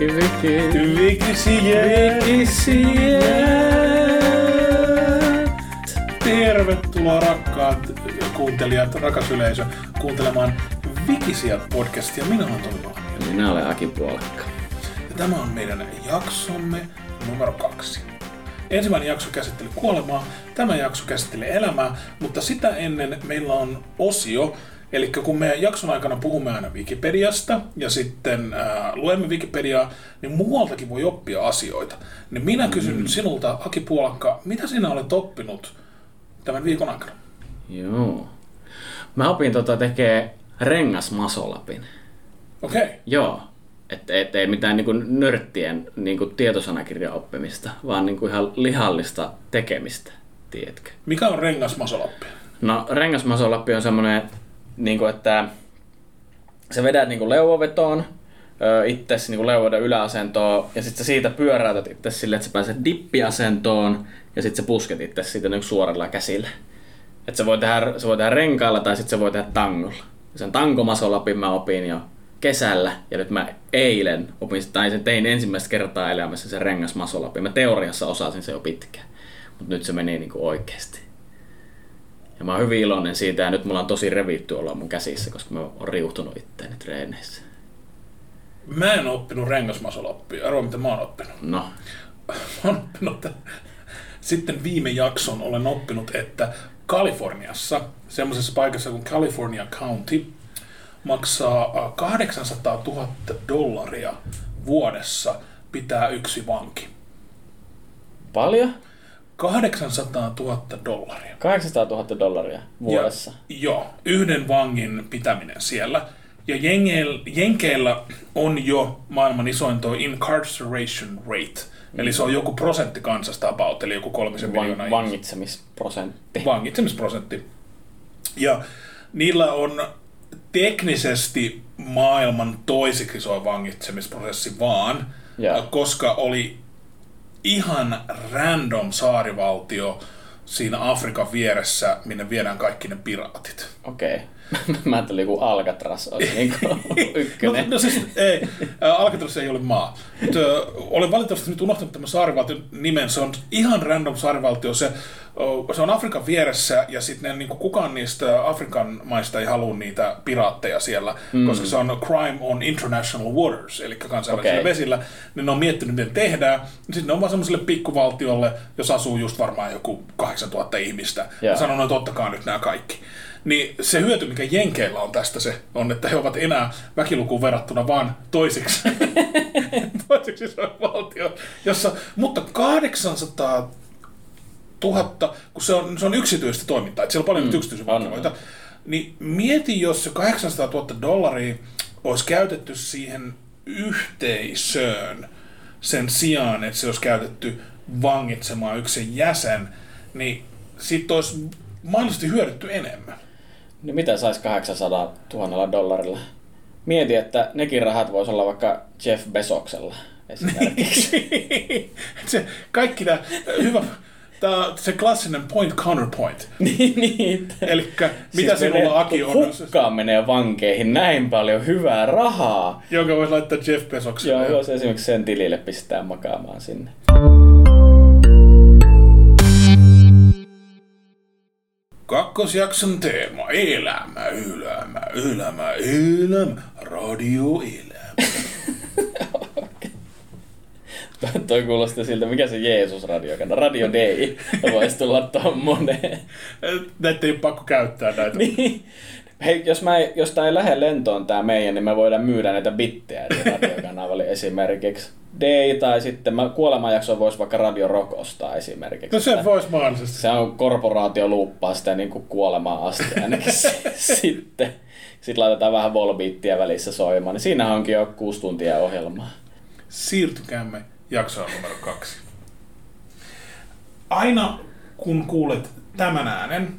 Viki, viki. Vikisiet! Vikisiet. Tervetuloa rakkaat kuuntelijat, rakas yleisö, kuuntelemaan Vikisiat podcastia. Minä olen Tomi. Minä olen Aki Puolakka. Ja tämä on meidän jaksomme numero kaksi. Ensimmäinen jakso käsitteli kuolemaa, tämä jakso käsittelee elämää, mutta sitä ennen meillä on osio, Eli kun me jakson aikana puhumme aina Wikipediasta ja sitten äh, luemme Wikipediaa, niin muualtakin voi oppia asioita. Niin minä kysyn mm. sinulta, Aki Puolakka, mitä sinä olet oppinut tämän viikon aikana? Joo. Mä opin tota tekee rengasmasolapin. Okei. Okay. Joo. Että et, ei mitään niinku nörttien niinku tietosanakirjan oppimista, vaan niinku ihan lihallista tekemistä, tiedätkö? Mikä on rengasmasolappi? No rengasmasolappi on semmoinen niin kuin, että sä vedät niin kuin leuvovetoon itse niin leuvoiden yläasentoon ja sitten siitä pyöräytät itse sille, että sä pääset dippiasentoon ja sitten sä pusket itse siitä niin suorilla käsillä. Että se voi tehdä, se voi tehdä renkailla tai sitten se voi tehdä tangolla. Sen tankomasolapin mä opin jo kesällä ja nyt mä eilen opin, tai sen tein ensimmäistä kertaa elämässä sen rengasmasolapin. Mä teoriassa osasin se jo pitkään, mutta nyt se meni niin kuin oikeasti. Ja mä oon hyvin iloinen siitä ja nyt mulla on tosi revitty olla mun käsissä, koska mä oon riuhtunut itteeni treeneissä. Mä en oppinut rengasmasoloppia. Arvoa mitä mä oon oppinut. No. Mä oon oppinut, että sitten viime jakson olen oppinut, että Kaliforniassa, semmoisessa paikassa kuin California County, maksaa 800 000 dollaria vuodessa pitää yksi vanki. Paljon? 800 000 dollaria. 800 000 dollaria vuodessa? Ja, joo, yhden vangin pitäminen siellä. Ja Jenkeillä on jo maailman isoin tuo incarceration rate. Mm. Eli se on joku prosentti kansasta about, eli joku kolmisen Van, miljoonaa Vangitsemisprosentti. Vangitsemisprosentti. Ja niillä on teknisesti maailman toisiksi isoin vangitsemisprosessi vaan, ja. koska oli ihan random saarivaltio siinä Afrikan vieressä, minne viedään kaikki ne piraatit. Okei. Okay. Mä ajattelin, joku Alcatraz olisi niin ykkönen. no, no siis ei, Alcatraz ei ole maa. Mutta, olen valitettavasti nyt unohtanut tämän saarivaltion nimen. Se on ihan random saarivaltio. Se, se on Afrikan vieressä ja sitten niin kukaan niistä Afrikan maista ei halua niitä piraatteja siellä, mm. koska se on crime on international waters, eli kansainvälisillä okay. vesillä. Niin ne on miettinyt, miten tehdään. Sitten ne on vaan semmoiselle pikkuvaltiolle, jos asuu just varmaan joku 8000 ihmistä. Yeah. Ja sanoo, että ottakaa nyt nämä kaikki. Niin se hyöty, mikä Jenkeillä on tästä se, on, että he ovat enää väkilukuun verrattuna vaan toisiksi, toisiksi isoin valtio, jossa, mutta 800 000, kun se on, se on yksityistä toimintaa, että siellä on paljon mm, yksityisiä niin mieti, jos se 800 000 dollaria olisi käytetty siihen yhteisöön sen sijaan, että se olisi käytetty vangitsemaan yksi jäsen, niin siitä olisi mahdollisesti hyödytty enemmän. Niin mitä saisi 800 000 dollarilla? Mieti, että nekin rahat voisi olla vaikka Jeff Besoksella esimerkiksi. se, kaikki nämä, hyvä, Tämä, se klassinen point counterpoint. niin, niin. Eli mitä siis sinulla Aki on? Hukkaan menee vankeihin näin paljon hyvää rahaa. Jonka voisi laittaa Jeff Besokselle. Joo, jos esimerkiksi sen tilille pistää makaamaan sinne. Kakkosjakson teema, elämä, elämä, elämä, elämä, radioelämä. Toi kuulosti siltä, mikä se Jeesus-radiokana, Radio Day, voisi tulla moneen. Näitä ei ole pakko käyttää näitä. niin. Hei, jos, mä, jos tämä ei lähde lentoon tämä meidän, niin me voidaan myydä näitä bittejä radiokanavalle esimerkiksi. Day tai sitten mä, kuolemajakso voisi vaikka Radio Rock ostaa esimerkiksi. No se voisi mahdollisesti. Se on korporaatio luuppaa sitä niin kuin kuolemaan asti ainakin sitten. Sitten laitetaan vähän volbeattia välissä soimaan, niin siinä onkin jo kuusi tuntia ohjelmaa. Siirtykäämme jaksoon numero kaksi. Aina kun kuulet tämän äänen,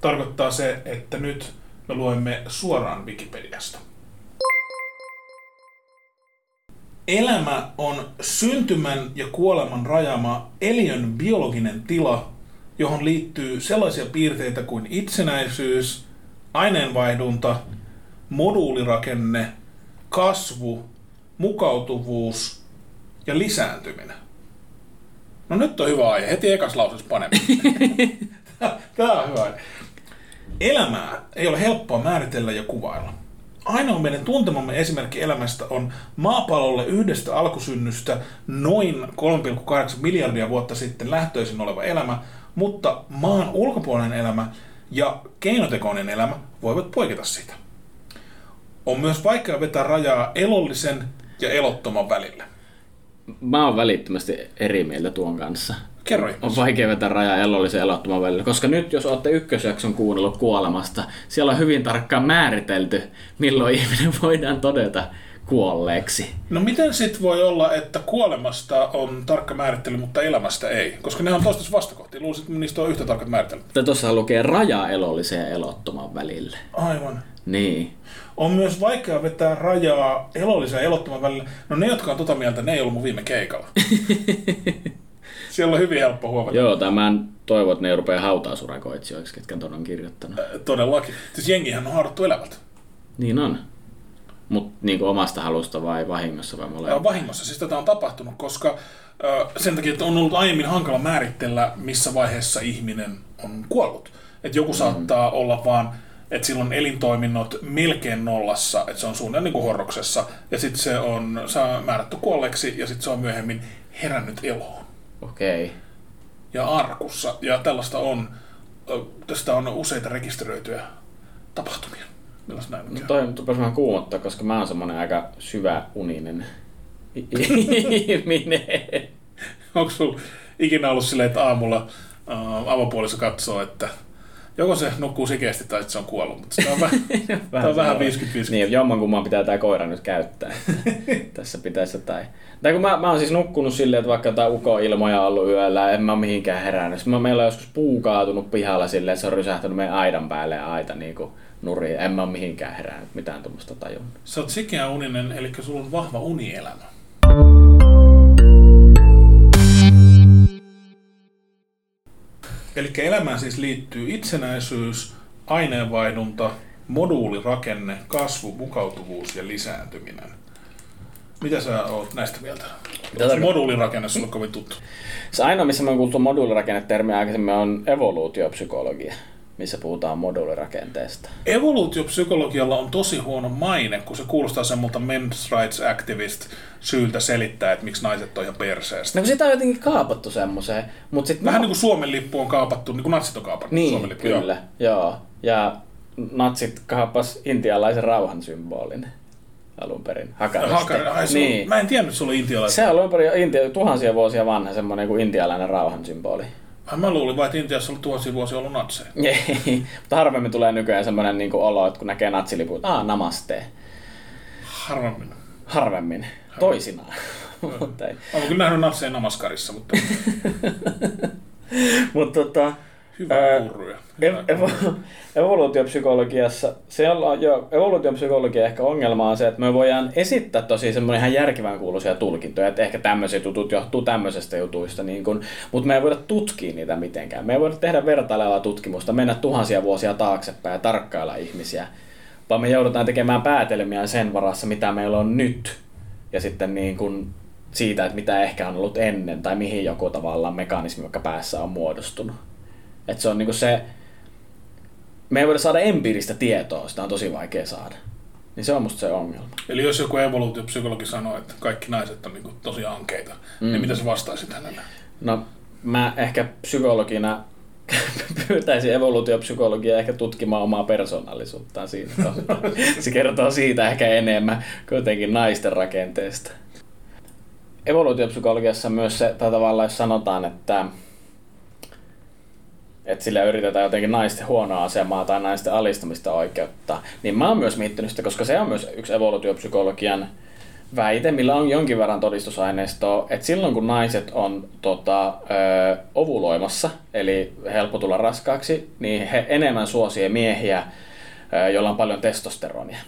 tarkoittaa se, että nyt me luemme suoraan Wikipediasta. Elämä on syntymän ja kuoleman rajama eliön biologinen tila, johon liittyy sellaisia piirteitä kuin itsenäisyys, aineenvaihdunta, moduulirakenne, kasvu, mukautuvuus ja lisääntyminen. No nyt on hyvä aihe, heti ekas lauseessa paneminen. Tämä on hyvä aihe. Elämää ei ole helppoa määritellä ja kuvailla. Ainoa meidän tuntemamme esimerkki elämästä on maapallolle yhdestä alkusynnystä noin 3,8 miljardia vuotta sitten lähtöisin oleva elämä, mutta maan ulkopuolinen elämä ja keinotekoinen elämä voivat poiketa siitä. On myös vaikea vetää rajaa elollisen ja elottoman välille. Mä oon välittömästi eri mieltä tuon kanssa. Kerro On vaikea vetää raja elollisen elottoman välillä, koska nyt jos olette ykkösjakson kuunnellut kuolemasta, siellä on hyvin tarkkaan määritelty, milloin ihminen voidaan todeta kuolleeksi. No miten sit voi olla, että kuolemasta on tarkka määrittely, mutta elämästä ei? Koska ne on toistus vastakohtia. Luulisin, että niistä on yhtä tarkat määrittelyt. Tuossa lukee raja elollisen ja elottoman välille. Aivan. Niin. On myös vaikea vetää rajaa elollisen ja elottoman välillä. No ne, jotka on tota mieltä, ne ei ollut mun viime keikalla. Siellä on hyvin helppo huomata. Joo, tai mä en toivo, että ne ei rupea hautausurakoitsijoiksi, ketkä ton on kirjoittanut. Äh, Todellakin. Siis jengihän on haadattu elävältä. Niin on. Mutta niin omasta halusta vai vahingossa vai molemmat? vahingossa siis tätä on tapahtunut, koska ö, sen takia, että on ollut aiemmin hankala määritellä, missä vaiheessa ihminen on kuollut. Että joku saattaa olla vaan, että silloin elintoiminnot melkein nollassa, että se on suunnilleen niin kuin horroksessa, ja sitten se on saa määrätty kuolleeksi, ja sitten se on myöhemmin herännyt eloon Okei. Okay. ja arkussa. Ja tällaista on, tästä on useita rekisteröityjä tapahtumia. Milloin näin on No toi rupesi vähän kuumottaa, koska mä oon semmonen aika syvä uninen ihminen. Onko sulla ikinä ollut silleen, että aamulla avopuoliso katsoo, että joko se nukkuu sikeästi tai se on kuollut, mutta se on vähän, tää on vähän 50-50. Niin, jommankumman pitää tää koira nyt käyttää. Tässä pitäisi jotain. Tai kun mä, mä oon siis nukkunut silleen, että vaikka jotain ukoilmoja on ollut yöllä, en mä mihinkään herännyt. Sitten mä, meillä on joskus puu kaatunut pihalla silleen, että se on rysähtänyt meidän aidan päälle ja aita niinku nuriin. En mä mihinkään herännyt, mitään tuommoista tajunnut. Sä oot sikeä uninen, eli sulla on vahva unielämä. Eli elämään siis liittyy itsenäisyys, aineenvaihdunta, moduulirakenne, kasvu, mukautuvuus ja lisääntyminen. Mitä sä oot näistä mieltä? Se tarko- moduulirakenne sulle kovin tuttu? Se ainoa, missä mä oon kuultu moduulirakennetermiä aikaisemmin, on evoluutiopsykologia, missä puhutaan moduulirakenteesta. Evoluutiopsykologialla on tosi huono maine, kun se kuulostaa semmoilta men's rights activist syyltä selittää, että miksi naiset on ihan perseestä. No sitä on jotenkin kaapattu semmoiseen, mutta sitten Vähän niin kuin Suomen lippu on kaapattu, niin kuin natsit on kaapattu Niin, Suomen lippu. kyllä, joo. joo. Ja natsit kaapas intialaisen rauhan symbolin alun perin. Hakarista. Hakari, ai, se niin. on, mä en tiennyt, että se oli intialainen. Se on alun perin Intia, tuhansia vuosia vanha semmoinen kuin intialainen rauhan symboli. Mä luulin vaan, että Intiassa on tuhansia vuosia ollut natseja. Ei, mutta harvemmin tulee nykyään semmoinen niin olo, että kun näkee natsiliput, aa namaste. Harvemmin. Harvemmin. Toisinaan. mutta ei. Olen kyllä nähnyt natseja namaskarissa, mutta Mutta tota, hyvä. Ev- evo- evoluutiopsykologiassa, siellä on jo, evoluutiopsykologia ehkä ongelma on se, että me voidaan esittää tosi semmoinen ihan järkevän kuuluisia tulkintoja, että ehkä tämmöiset jutut johtuu tämmöisestä jutuista, niin kun, mutta me ei voida tutkia niitä mitenkään. Me ei voida tehdä vertailevaa tutkimusta, mennä tuhansia vuosia taaksepäin ja tarkkailla ihmisiä, vaan me joudutaan tekemään päätelmiä sen varassa, mitä meillä on nyt, ja sitten niin kun siitä, että mitä ehkä on ollut ennen, tai mihin joku tavallaan mekanismi, joka päässä on muodostunut. Että se on niinku se, me ei voida saada empiiristä tietoa, sitä on tosi vaikea saada. Niin se on musta se ongelma. Eli jos joku evoluutiopsykologi sanoo, että kaikki naiset on niin tosi ankeita, mm. niin mitä sä vastaisit hänelle? No mä ehkä psykologina pyytäisin evoluutiopsykologia ehkä tutkimaan omaa persoonallisuuttaan siinä. Se kertoo siitä ehkä enemmän kuitenkin naisten rakenteesta. Evoluutiopsykologiassa myös se, tai tavallaan jos sanotaan, että että sillä yritetään jotenkin naisten huonoa asemaa tai naisten alistamista oikeuttaa, niin mä oon myös miettinyt sitä, koska se on myös yksi evoluutiopsykologian väite, millä on jonkin verran todistusaineistoa, että silloin kun naiset on tota, ö, ovuloimassa, eli helppo tulla raskaaksi, niin he enemmän suosii miehiä, ö, joilla on paljon testosteronia.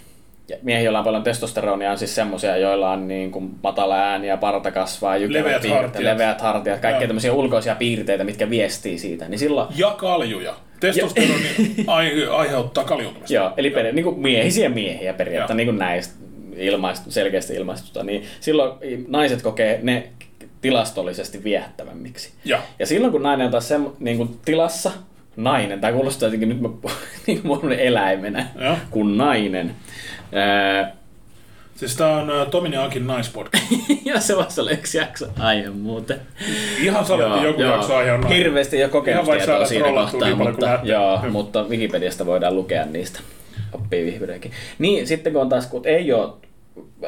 Ja miehiä, joilla on paljon testosteronia, on siis semmoisia, joilla on niin kuin matala ääni ja parta kasvaa, jykevät Leveät piirteet, hartiat. leveät hartiat, kaikkia tämmöisiä ulkoisia piirteitä, mitkä viestii siitä. Niin silloin, Ja kaljuja. Testosteroni ai- aiheuttaa kaljutumista. Joo, eli per, niin kuin miehisiä miehiä periaatteessa, niin kuin näistä ilmaistu, selkeästi ilmaistusta, niin silloin naiset kokee ne tilastollisesti viehättävämmiksi. Ja. Ja silloin kun nainen on taas sem, niin kuin tilassa, nainen, tämä kuulostaa jotenkin nyt mä, niin kuin eläimenä, Joo. kuin nainen. Ää, Siis tää on Tomin ja Akin naispodcast. ja se voisi olla yksi jakso aihe muuten. Ihan saletti joku jakso aihe on. Hirveästi Ihan vaikka kokemustietoa siinä kohtaa, niin mutta, joo, Joo. mutta Wikipediasta voidaan lukea niistä. Oppii vihdoinkin. Niin, sitten kun on taas, kun ei ole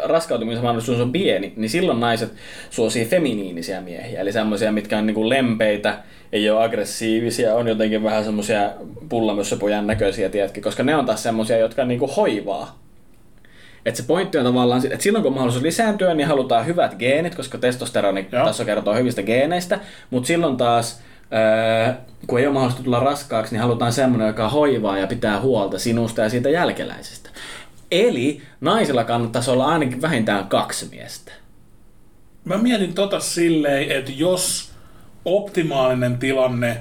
raskautumisen mahdollisuus on pieni, niin silloin naiset suosii feminiinisiä miehiä. Eli semmoisia, mitkä on niinku lempeitä, ei ole aggressiivisia, on jotenkin vähän semmoisia pullamössöpojan näköisiä, tiedätkö? Koska ne on taas semmoisia, jotka niinku hoivaa. Et se pointti on tavallaan, että silloin kun on mahdollisuus lisääntyä, niin halutaan hyvät geenit, koska testosteroni taso kertoo hyvistä geeneistä, mutta silloin taas, ää, kun ei ole mahdollista tulla raskaaksi, niin halutaan semmoinen, joka hoivaa ja pitää huolta sinusta ja siitä jälkeläisestä. Eli naisilla kannattaisi olla ainakin vähintään kaksi miestä. Mä mietin tota silleen, että jos optimaalinen tilanne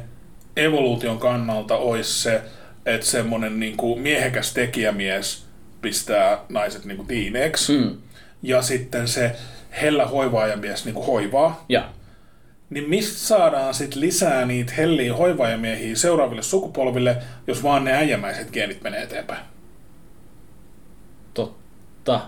evoluution kannalta olisi se, että semmonen niinku miehekäs tekijämies pistää naiset niinku tiineeksi, Mm. ja sitten se hellä hoivaajamies niinku hoivaa, Ja niin mistä saadaan sitten lisää niitä helliä hoivaajamiehiä seuraaville sukupolville, jos vaan ne äijämäiset geenit menee eteenpäin? totta,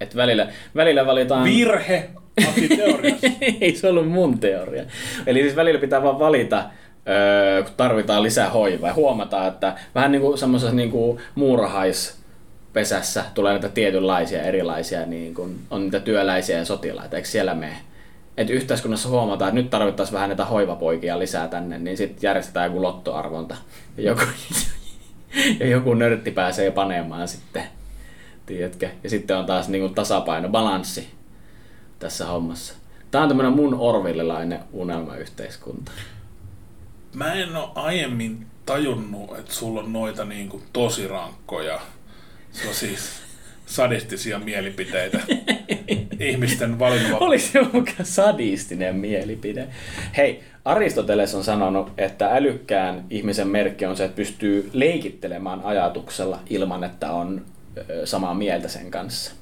että välillä, välillä valitaan... Virhe ei se ollut mun teoria. Eli siis välillä pitää vaan valita, öö, kun tarvitaan lisää hoivaa. Ja huomataan, että vähän niin kuin semmoisessa niin kuin muurahaispesässä tulee näitä tietynlaisia erilaisia, niin kuin on niitä työläisiä ja sotilaita, eikö siellä mene? Että yhteiskunnassa huomataan, että nyt tarvittaisiin vähän näitä hoivapoikia lisää tänne, niin sitten järjestetään joku lottoarvonta. Ja joku, ja joku nörtti pääsee panemaan sitten, tiedätkö? Ja sitten on taas niin kuin tasapaino, balanssi tässä hommassa. Tämä on tämmöinen mun orvillelainen unelmayhteiskunta. Mä en ole aiemmin tajunnut, että sulla on noita niinku tosi rankkoja, siis sadistisia mielipiteitä ihmisten valinnalla. Oli se mukaan sadistinen mielipide. Hei, Aristoteles on sanonut, että älykkään ihmisen merkki on se, että pystyy leikittelemään ajatuksella ilman, että on samaa mieltä sen kanssa.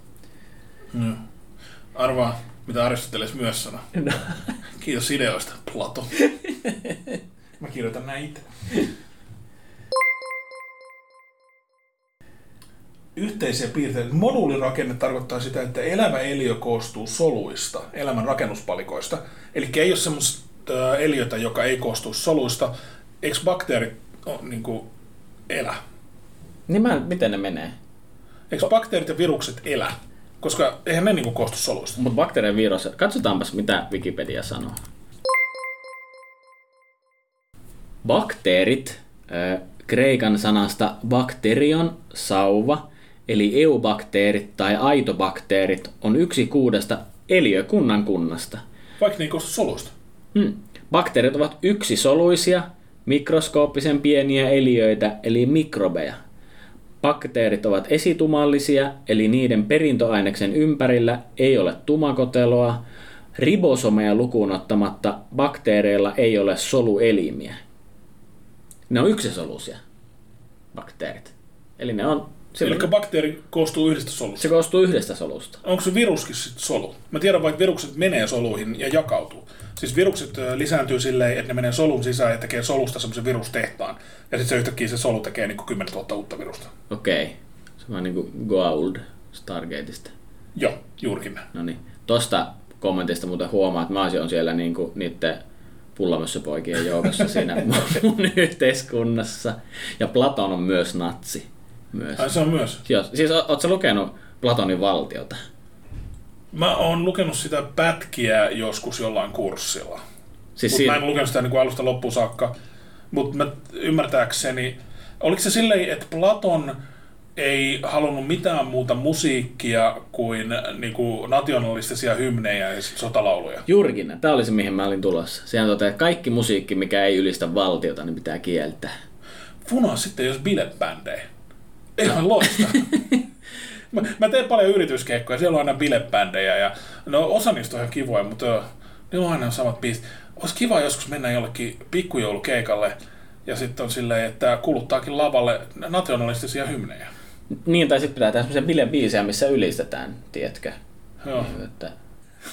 Mm. Arvaa, mitä Aristoteles myös sanoi. No. Kiitos ideoista, Plato. Mä kirjoitan näin Yhteisiä piirteitä. Moduulirakenne tarkoittaa sitä, että elävä eliö koostuu soluista, elämän rakennuspalikoista. Eli ei ole semmoista eliötä, joka ei koostu soluista. Eikö bakteerit ole, niin kuin, elä? Niin mä, miten ne menee? Eikö bakteerit ja virukset elä? Koska eihän ne niin koostu soluista. Mutta bakteerien virus, katsotaanpas mitä Wikipedia sanoo. Bakteerit, äh, kreikan sanasta bakterion, sauva, eli eubakteerit tai aitobakteerit on yksi kuudesta eliökunnan kunnasta. Vaikka ne ei koostu soluista. Hmm. Bakteerit ovat yksisoluisia, mikroskooppisen pieniä eliöitä, eli mikrobeja. Bakteerit ovat esitumallisia, eli niiden perintöaineksen ympärillä ei ole tumakoteloa. Ribosomeja lukuun ottamatta bakteereilla ei ole soluelimiä. Ne on yksisoluisia bakteerit. Eli ne on, Eli bakteeri koostuu yhdestä solusta. se koostuu yhdestä solusta. Onko se viruskin sitten solu? Mä tiedän että virukset menee soluihin ja jakautuu. Siis virukset lisääntyy silleen, että ne menee solun sisään ja tekee solusta semmoisen virustehtaan. Ja sitten se yhtäkkiä se solu tekee niin 10 000 uutta virusta. Okei. Se on niin kuin Goa'uld Stargateista. Joo, juurikin näin. No niin. Tosta kommentista muuten huomaa, että mä olisin siellä niinku niiden pullamössöpoikien joukossa siinä mun yhteiskunnassa. Ja Platon on myös natsi. Myös. Ai se on myös. Joo, siis ootko lukenut Platonin valtiota? Mä oon lukenut sitä pätkiä joskus jollain kurssilla. Siis Mutta si- mä en lukenut sitä niin kuin alusta loppuun saakka. Mutta mä ymmärtääkseni, oliko se silleen, että Platon ei halunnut mitään muuta musiikkia kuin, niin kuin nationalistisia hymnejä ja sit sotalauluja. Juurikin. Tämä oli se, mihin mä olin tulossa. Sehän toteaa, että kaikki musiikki, mikä ei ylistä valtiota, niin pitää kieltää. Funaa sitten, jos bilebändejä. Ihan loista. mä, mä teen paljon yrityskeikkoja, siellä on aina bilebändejä ja no osa niistä on ihan kivoja, mutta niillä on aina samat biisit. Olisi kiva joskus mennä jollekin pikkujoulukeikalle ja sitten on silleen, että kuluttaakin lavalle nationalistisia hymnejä. Niin, tai sitten pitää tehdä semmoisia bilebiisejä, missä ylistetään, tiedätkö? Joo. Että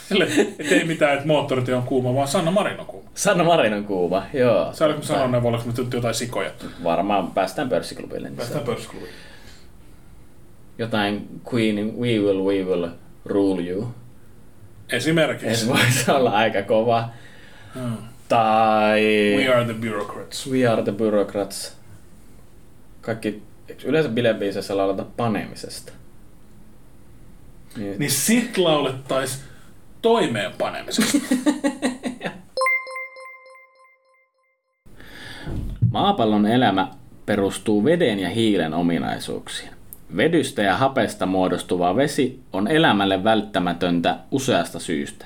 Sille, et ei mitään, että moottoritie on kuuma, vaan Sanna Marin on kuuma. Sanna Marin on kuuma, joo. Me sanoa ne, vai oliko nyt jotain sikoja? Varmaan päästään pörssiklubille. Niin Päästään pörssiklubiin. Jotain Queenin We Will, We Will Rule You. Esimerkiksi. Se voisi olla aika kova. Hmm. Tai We are the bureaucrats. We Are the Bureaucrats. Kaikki yleensä bilebiiseissä laulata panemisesta. Niin, Niin sit laulettais toimeenpanemisesta. Maapallon elämä perustuu veden ja hiilen ominaisuuksiin. Vedystä ja hapesta muodostuva vesi on elämälle välttämätöntä useasta syystä.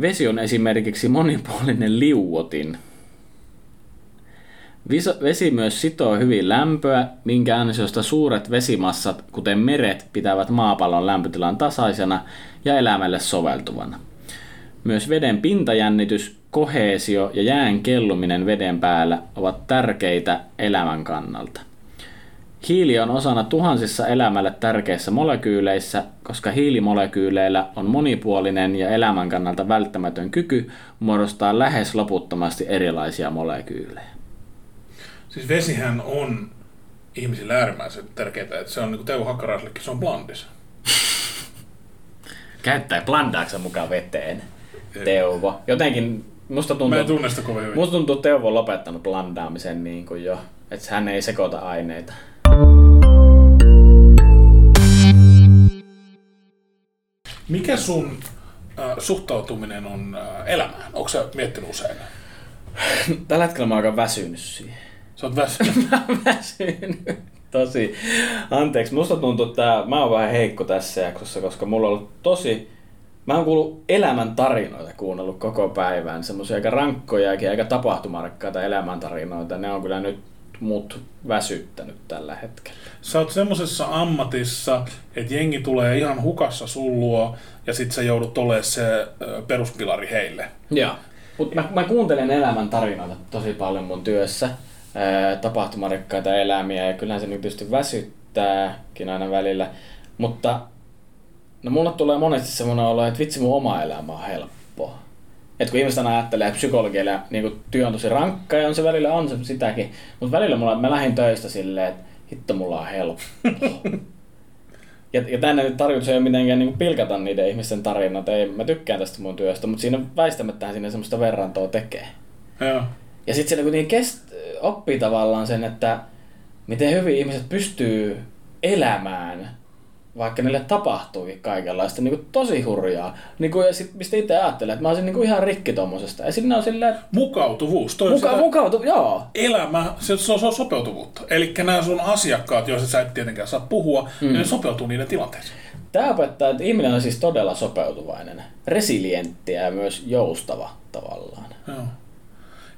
Vesi on esimerkiksi monipuolinen liuotin. Vesi myös sitoo hyvin lämpöä, minkä ansiosta suuret vesimassat, kuten meret, pitävät maapallon lämpötilan tasaisena ja elämälle soveltuvana. Myös veden pintajännitys, koheesio ja jään kelluminen veden päällä ovat tärkeitä elämän kannalta. Hiili on osana tuhansissa elämälle tärkeissä molekyyleissä, koska hiilimolekyyleillä on monipuolinen ja elämän kannalta välttämätön kyky muodostaa lähes loputtomasti erilaisia molekyylejä. siis vesihän on ihmisille äärimmäisen tärkeää, että se on niin kuin Teuvo Hakkaraisillekin, se on blandis. Käyttää blandaaksa mukaan veteen, Teuvo. Jotenkin musta Mä tuntuu, en tunne sitä kovin hyvin. musta tuntuu että Teuvo on lopettanut blandaamisen niin kuin jo, että hän ei sekoita aineita. Mikä sun äh, suhtautuminen on äh, elämään? Onko sä miettinyt usein? Tällä hetkellä mä oon aika väsynyt siihen. Sä oot väsynyt. Mä oon väsynyt. Tosi. Anteeksi, musta tuntuu, että mä oon vähän heikko tässä jaksossa, koska mulla on ollut tosi... Mä oon kuullut elämän tarinoita kuunnellut koko päivän. Semmoisia aika rankkoja ja aika tapahtumarakkaita elämäntarinoita. Ne on kyllä nyt mut väsyttänyt tällä hetkellä. Sä oot semmosessa ammatissa, että jengi tulee ihan hukassa sun luo, ja sit sä joudut olemaan se peruspilari heille. Joo. Mut mä, mä kuuntelen elämän tarinoita tosi paljon mun työssä. Ää, tapahtumarikkaita elämiä ja kyllähän se nyt tietysti väsyttääkin aina välillä. Mutta no mulle tulee monesti semmoinen olo, että vitsi mun oma elämä on helppoa. Et kun ihmiset ajattelee, että psykologilla niin työ on tosi rankka ja on se välillä on se sitäkin. Mutta välillä mulla, mä lähdin töistä silleen, että hitto mulla on helppoa. Ja, ja tänne nyt tarkoitus ei ole mitenkään niin pilkata niiden ihmisten tarinat, ei, mä tykkään tästä mun työstä, mutta siinä väistämättä siinä semmoista verrantoa tekee. Joo. Ja sitten siellä kuitenkin kest, oppii tavallaan sen, että miten hyvin ihmiset pystyy elämään, vaikka niille tapahtuukin kaikenlaista, niin kuin tosi hurjaa. Niin kuin, ja sit, mistä itse ajattelee, että mä olisin niin kuin ihan rikki tommosesta. Ja sitten ne on silleen, että Mukautuvuus. Toi muka, sitä mukautu, joo. elämä, se, se, on, se on sopeutuvuutta. Eli nämä sun asiakkaat, joista sä et tietenkään saa puhua, mm. niin ne sopeutuu niiden tilanteeseen. Tämä opettaa, että ihminen on siis todella sopeutuvainen, resilientti ja myös joustava tavallaan. Joo.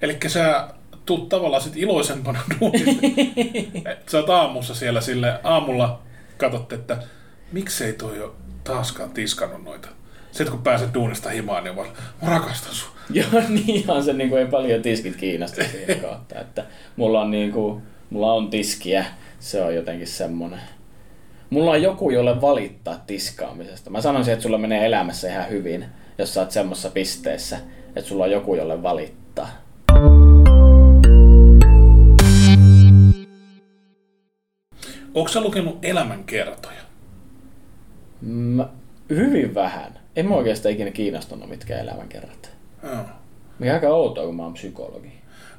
Eli sä tuut tavallaan sit iloisempana duunista. Sä oot aamussa siellä sille aamulla katsot, että miksei toi ole taaskaan tiskannut noita. Sitten kun pääset duunista himaan, niin vaan, mä rakastan sun. Joo, niin on se niin kuin ei paljon tiskit kiinnosta siinä kohtaa, että mulla on, niin kuin, mulla on tiskiä, se on jotenkin semmonen. Mulla on joku, jolle valittaa tiskaamisesta. Mä sanoisin, että sulla menee elämässä ihan hyvin, jos sä oot semmoisessa pisteessä, että sulla on joku, jolle valittaa. Onko sä lukenut elämänkertoja? Mä, hyvin vähän. En mä oikeastaan ikinä kiinnostunut mitkään elämänkerrat. Joo. Mikä aika outoa, kun mä oon psykologi.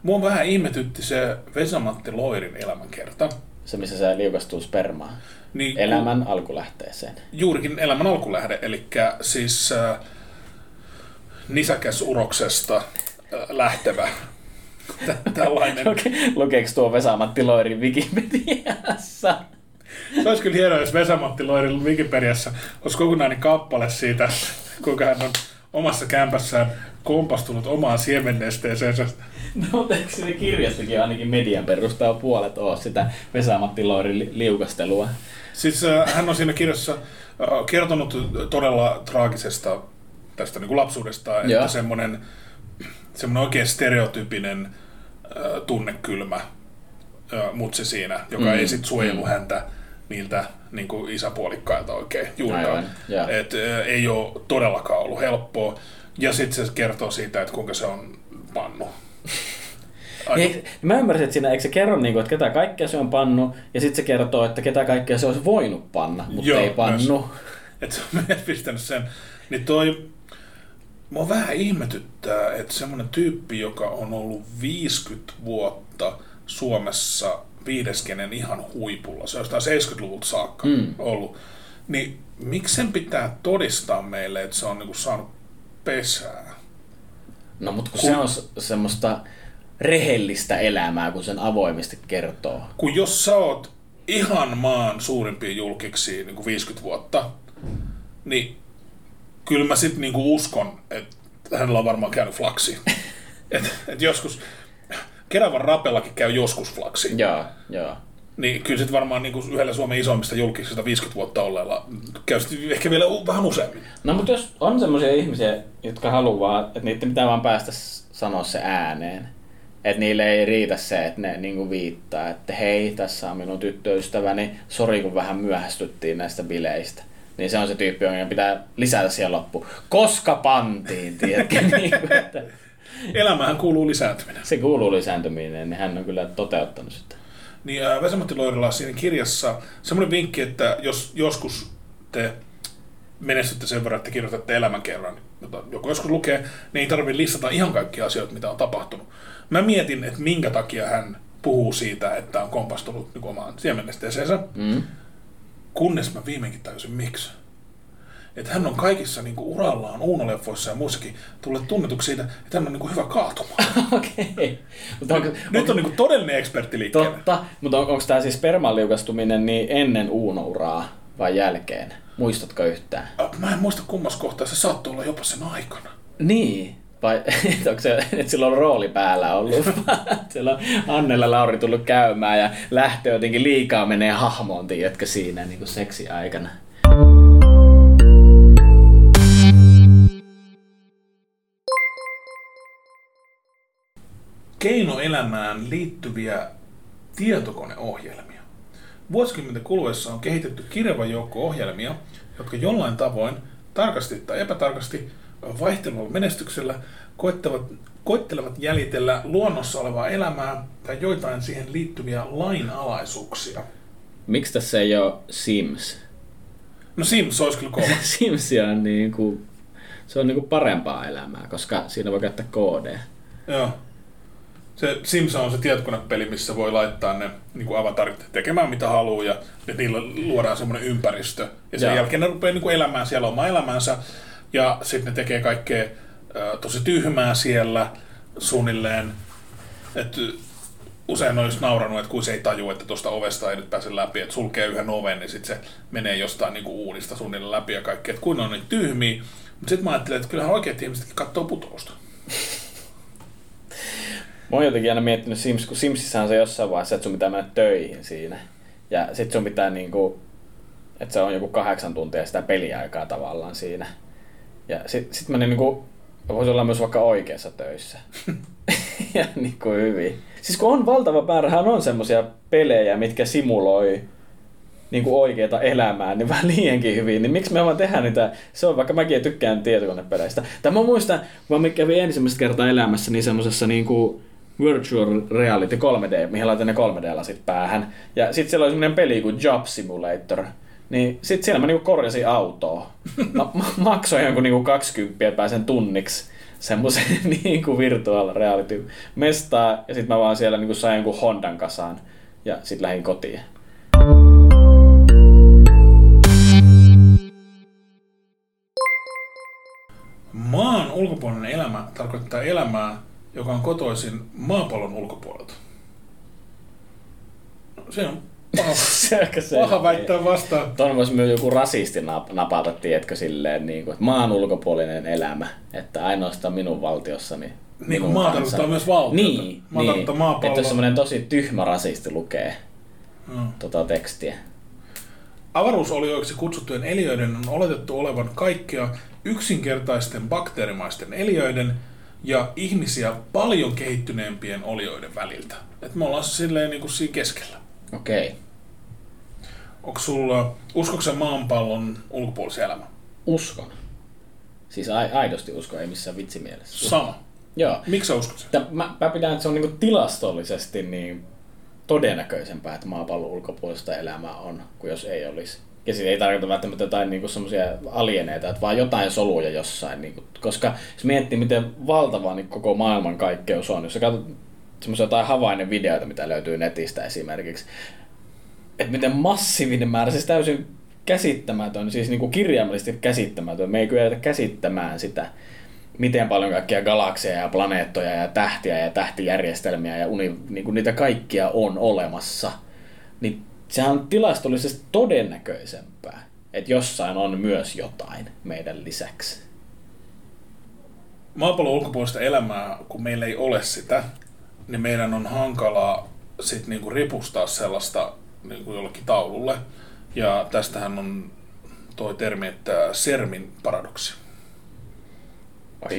Mua vähän ihmetytti se Vesamatti Loirin elämänkerta. Se, missä se liukastuu spermaan. Niin, Elämän alkulähteeseen. Juurikin elämän alkulähde, eli siis äh, nisäkäsuroksesta äh, lähtevä tä- tällainen. Luke- Lukeeko tuo Vesa-Matti Loirin Wikipediassa? Se olisi kyllä hienoa, jos Vesamatti Loirin Wikipediassa olisi kokonainen kappale siitä, kuinka hän on omassa kämpässään kompastunut omaan siemennesteeseensä. No, mutta eikö siinä kirjastakin ainakin median perustaa puolet ole sitä Vesa-Matti Loirin li- liukastelua? Siis äh, hän on siinä kirjassa äh, kertonut todella traagisesta tästä niin kuin lapsuudesta, että Joo. semmoinen, semmoinen oikein stereotypinen äh, tunnekylmä äh, mutsi siinä, joka Mm. ei sit suojellut Mm. häntä niiltä niin kuin isäpuolikkailta oikein juurikaan. Joo. Et, ei ole todellakaan ollut helppoa. Ja sitten se kertoo siitä, että kuinka se on pannu. Niin, mä ymmärsin, että siinä eikö se kerro, niin kuin, että ketä kaikkea se on pannu, ja sitten se kertoo, että ketä kaikkea se olisi voinut panna, mutta Joo, ei pannu. että se on pistänyt sen. Niin toi, mua vähän ihmetyttää, että semmoinen tyyppi, joka on ollut 50 vuotta Suomessa viideskenen ihan huipulla, se on jostain 70-luvulta saakka mm. ollut, niin miksi sen pitää todistaa meille, että se on niinku saanut pesää? No, mutta kun, se on semmoista rehellistä elämää, kun sen avoimesti kertoo. kun jos sä oot ihan maan suurimpia julkiksi niin kuin 50 vuotta, niin kyllä mä sitten niin uskon, että hänellä on varmaan käynyt flaksi. et, et joskus, Keravan rapellakin käy joskus flaksi. Joo, joo. Niin kyllä sitten varmaan niin kuin yhdellä Suomen isoimmista julkisista 50 vuotta olleella käy ehkä vielä vähän useammin. No mutta jos on semmoisia ihmisiä, jotka haluaa, että niiden pitää vaan päästä sanoa se ääneen. Että niille ei riitä se, että ne niinku viittaa, että hei, tässä on minun tyttöystäväni, sori kun vähän myöhästyttiin näistä bileistä. Niin se on se tyyppi, jonka pitää lisätä siihen loppuun. Koska pantiin, tiedätkö? niinku, että Elämähän kuuluu lisääntyminen. se kuuluu lisääntyminen, niin hän on kyllä toteuttanut sitä. Niin Vesamatti Loirila siinä kirjassa semmoinen vinkki, että jos joskus te menestytte sen verran, että kirjoitatte elämänkerran, jota joku joskus lukee, niin ei tarvitse listata ihan kaikkia asioita, mitä on tapahtunut. Mä mietin, että minkä takia hän puhuu siitä, että on kompastunut niin omaan siemennesteeseensä, Mm. kunnes mä viimeinkin tajusin miksi. Että hän on kaikissa niin kuin urallaan, Uunoleffoissa ja muissakin tullut tunnetuksi siitä, että hän on niin kuin hyvä kaatumaan. Okei. Mutta onko, Nyt on niin kuin todellinen ekspertti liikkeellä. Totta, mutta on, onko tämä siis spermanliukastuminen niin ennen uunouraa vai jälkeen? Muistatko yhtään? Mä en muista kummassa kohtaa, se saattoi olla jopa sen aikana. Niin. Vai et onko se, että sillä on rooli päällä ollut? Siellä on Annella Lauri tullut käymään ja lähtee jotenkin liikaa menee hahmoon, tiedätkö, siinä niin kuin seksi aikana. Keinoelämään liittyviä tietokoneohjelmia. Vuosikymmenten kuluessa on kehitetty kirjava joukko ohjelmia, jotka jollain tavoin, tarkasti tai epätarkasti, vaihtelevalla menestyksellä koettavat, koettelevat jäljitellä luonnossa olevaa elämää tai joitain siihen liittyviä lainalaisuuksia. Miksi tässä ei ole Sims? No Sims olisi kyllä kova. Sims on niin kuin, se on niin kuin parempaa elämää, koska siinä voi käyttää koodeja. Joo. Se Sims on se tietokonepeli, missä voi laittaa ne niin kuin avatarit tekemään mitä haluaa ja niillä luodaan semmoinen ympäristö. Ja sen Joo. jälkeen ne rupeaa niin kuin elämään siellä omaa elämänsä ja sitten ne tekee kaikkea tosi tyhmää siellä suunnilleen. Et usein olisi nauranut, että kun se ei taju, että tuosta ovesta ei nyt pääse läpi, että sulkee yhden oven, niin sitten se menee jostain niin kuin uunista suunnilleen läpi ja kaikkea. Että kuin on niin tyhmiä. Mutta sitten mä ajattelen, että kyllähän oikeat ihmisetkin katsoo putousta. Mä oon jotenkin aina miettinyt Sims, kun Simsissä on se jossain vaiheessa, että sun pitää mennä töihin siinä. Ja sit sun pitää niinku, että se on joku kahdeksan tuntia sitä peliaikaa tavallaan siinä. Ja sit, sit mä niinku, voisi olla myös vaikka oikeassa töissä. ja niinku hyvin. Siis kun on valtava määrähän on semmosia pelejä, mitkä simuloi niinku oikeata elämää, niin vähän liiankin hyvin, niin miksi me vaan tehdään niitä, se on vaikka mäkin tykkään tietokonepeleistä. Tai mä muistan, kun mä kävin ensimmäistä kertaa elämässä niin semmoisessa niinku virtual reality 3D, mihin laitan ne 3D-lasit päähän. Ja sitten siellä oli semmoinen peli kuin Job Simulator. Niin sit siellä mä niinku korjasin autoa. Mä ma- maksoin jonkun niinku 20 että pääsen tunniksi semmoisen niinku virtual reality mestaa. Ja sit mä vaan siellä niinku sain jonkun Hondan kasaan. Ja sit lähdin kotiin. Maan ulkopuolinen elämä tarkoittaa elämää, joka on kotoisin maapallon ulkopuolelta. No, se on paha, Se paha väittää vastaan. Tuon voisi myös joku rasisti nap- napata, tiedätkö, silleen, niin kuin, että maan ulkopuolinen elämä, että ainoastaan minun valtiossani. Niin kuin maa tarkoittaa myös valtiota. Niin, Maa niin. maapalloa. että jos semmoinen tosi tyhmä rasisti lukee Mm. tota tekstiä. Avaruusolioiksi kutsuttujen eliöiden on oletettu olevan kaikkea yksinkertaisten bakteerimaisten eliöiden ja ihmisiä paljon kehittyneempien olioiden väliltä. Et me ollaan silleen niin kuin siinä keskellä. Okei. Onko sulla, uskotko sä maanpallon ulkopuolisen elämä? Uskon. Siis ai, aidosti uskon, ei missään vitsimielessä. Sama. Joo. Miksi sä uskot sen? Mä, mä pidän, että se on niinku tilastollisesti niin todennäköisempää, että maapallon ulkopuolista elämää on, kuin jos ei olisi. Ja siitä ei tarkoita välttämättä jotain niinku semmoisia alieneita, että vaan jotain soluja jossain. Niinku, koska jos miettii, miten valtava niin koko maailman kaikkeus on, jos sä katsot semmoisia jotain havainevideoita, mitä löytyy netistä esimerkiksi, että miten massiivinen määrä, siis täysin käsittämätön, siis niin kuin kirjaimellisesti käsittämätön, me ei kyetä käsittämään sitä, miten paljon kaikkia galakseja ja planeettoja ja tähtiä ja tähtijärjestelmiä ja uni, niin kuin niitä kaikkia on olemassa, niin sehän on tilastollisesti todennäköisempää, että jossain on myös jotain meidän lisäksi. Maapallon ulkopuolista elämää, kun meillä ei ole sitä, niin meidän on hankalaa sit niinku ripustaa sellaista niinku jollekin taululle. Ja tästähän on toi termi, että Sermin paradoksi.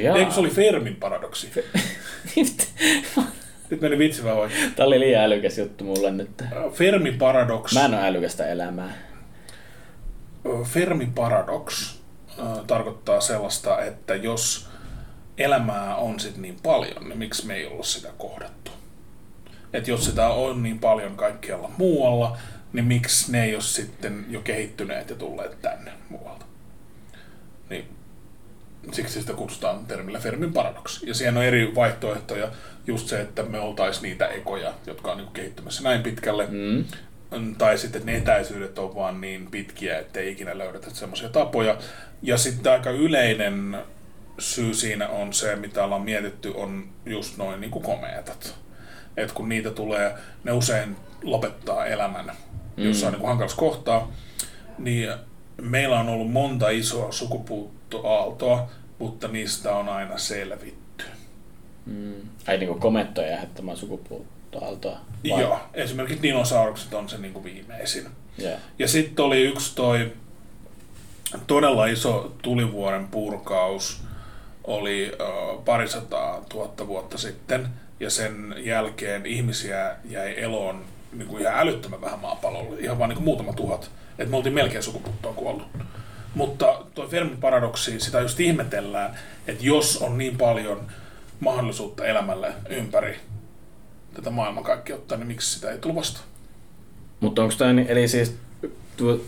Jaa. Eikö se oli Fermin paradoksi? Nyt meni vitsi vähän oikein. Tämä oli liian älykäs juttu mulle nyt. Fermin paradoks. Mä en ole älykästä elämää. Fermin paradoks äh, tarkoittaa sellaista, että jos elämää on sit niin paljon, niin miksi me ei olla sitä kohdattu? Että jos sitä on niin paljon kaikkialla muualla, niin miksi ne ei ole sitten jo kehittyneet ja tulleet tänne muualta? Niin siksi sitä kutsutaan termillä Fermin paradoksi. Ja siihen on eri vaihtoehtoja, just se, että me oltaisiin niitä ekoja, jotka on niin kehittymässä näin pitkälle, Mm. tai sitten että ne etäisyydet on vaan niin pitkiä, että ei ikinä löydetä semmoisia tapoja. Ja sitten aika yleinen syy siinä on se, mitä ollaan mietitty, on just noin niin komeetat. Et kun niitä tulee, ne usein lopettaa elämän jossain niin hankalassa kohtaa, niin meillä on ollut monta isoa sukupuuttoaaltoa, mutta niistä on aina selvitty. Mm. Ai niinku komettoja lähettämään sukupuuttoaaltoa. Vai? Joo, esimerkiksi dinosaurukset on se niin kuin viimeisin. Joo. Ja sitten oli yksi toi todella iso tulivuoren purkaus, oli uh, parisataa tuhatta vuotta sitten, ja sen jälkeen ihmisiä jäi eloon niin kuin ihan älyttömän vähän maapallolle, ihan vain niin kuin muutama tuhat. Että me oltiin melkein sukupuuttoon kuollut. Mutta tuo Fermin paradoksi, sitä just ihmetellään, että jos on niin paljon mahdollisuutta elämälle ympäri tätä maailmankaikkeutta, niin miksi sitä ei vastaan? Mutta onko tämä, eli siis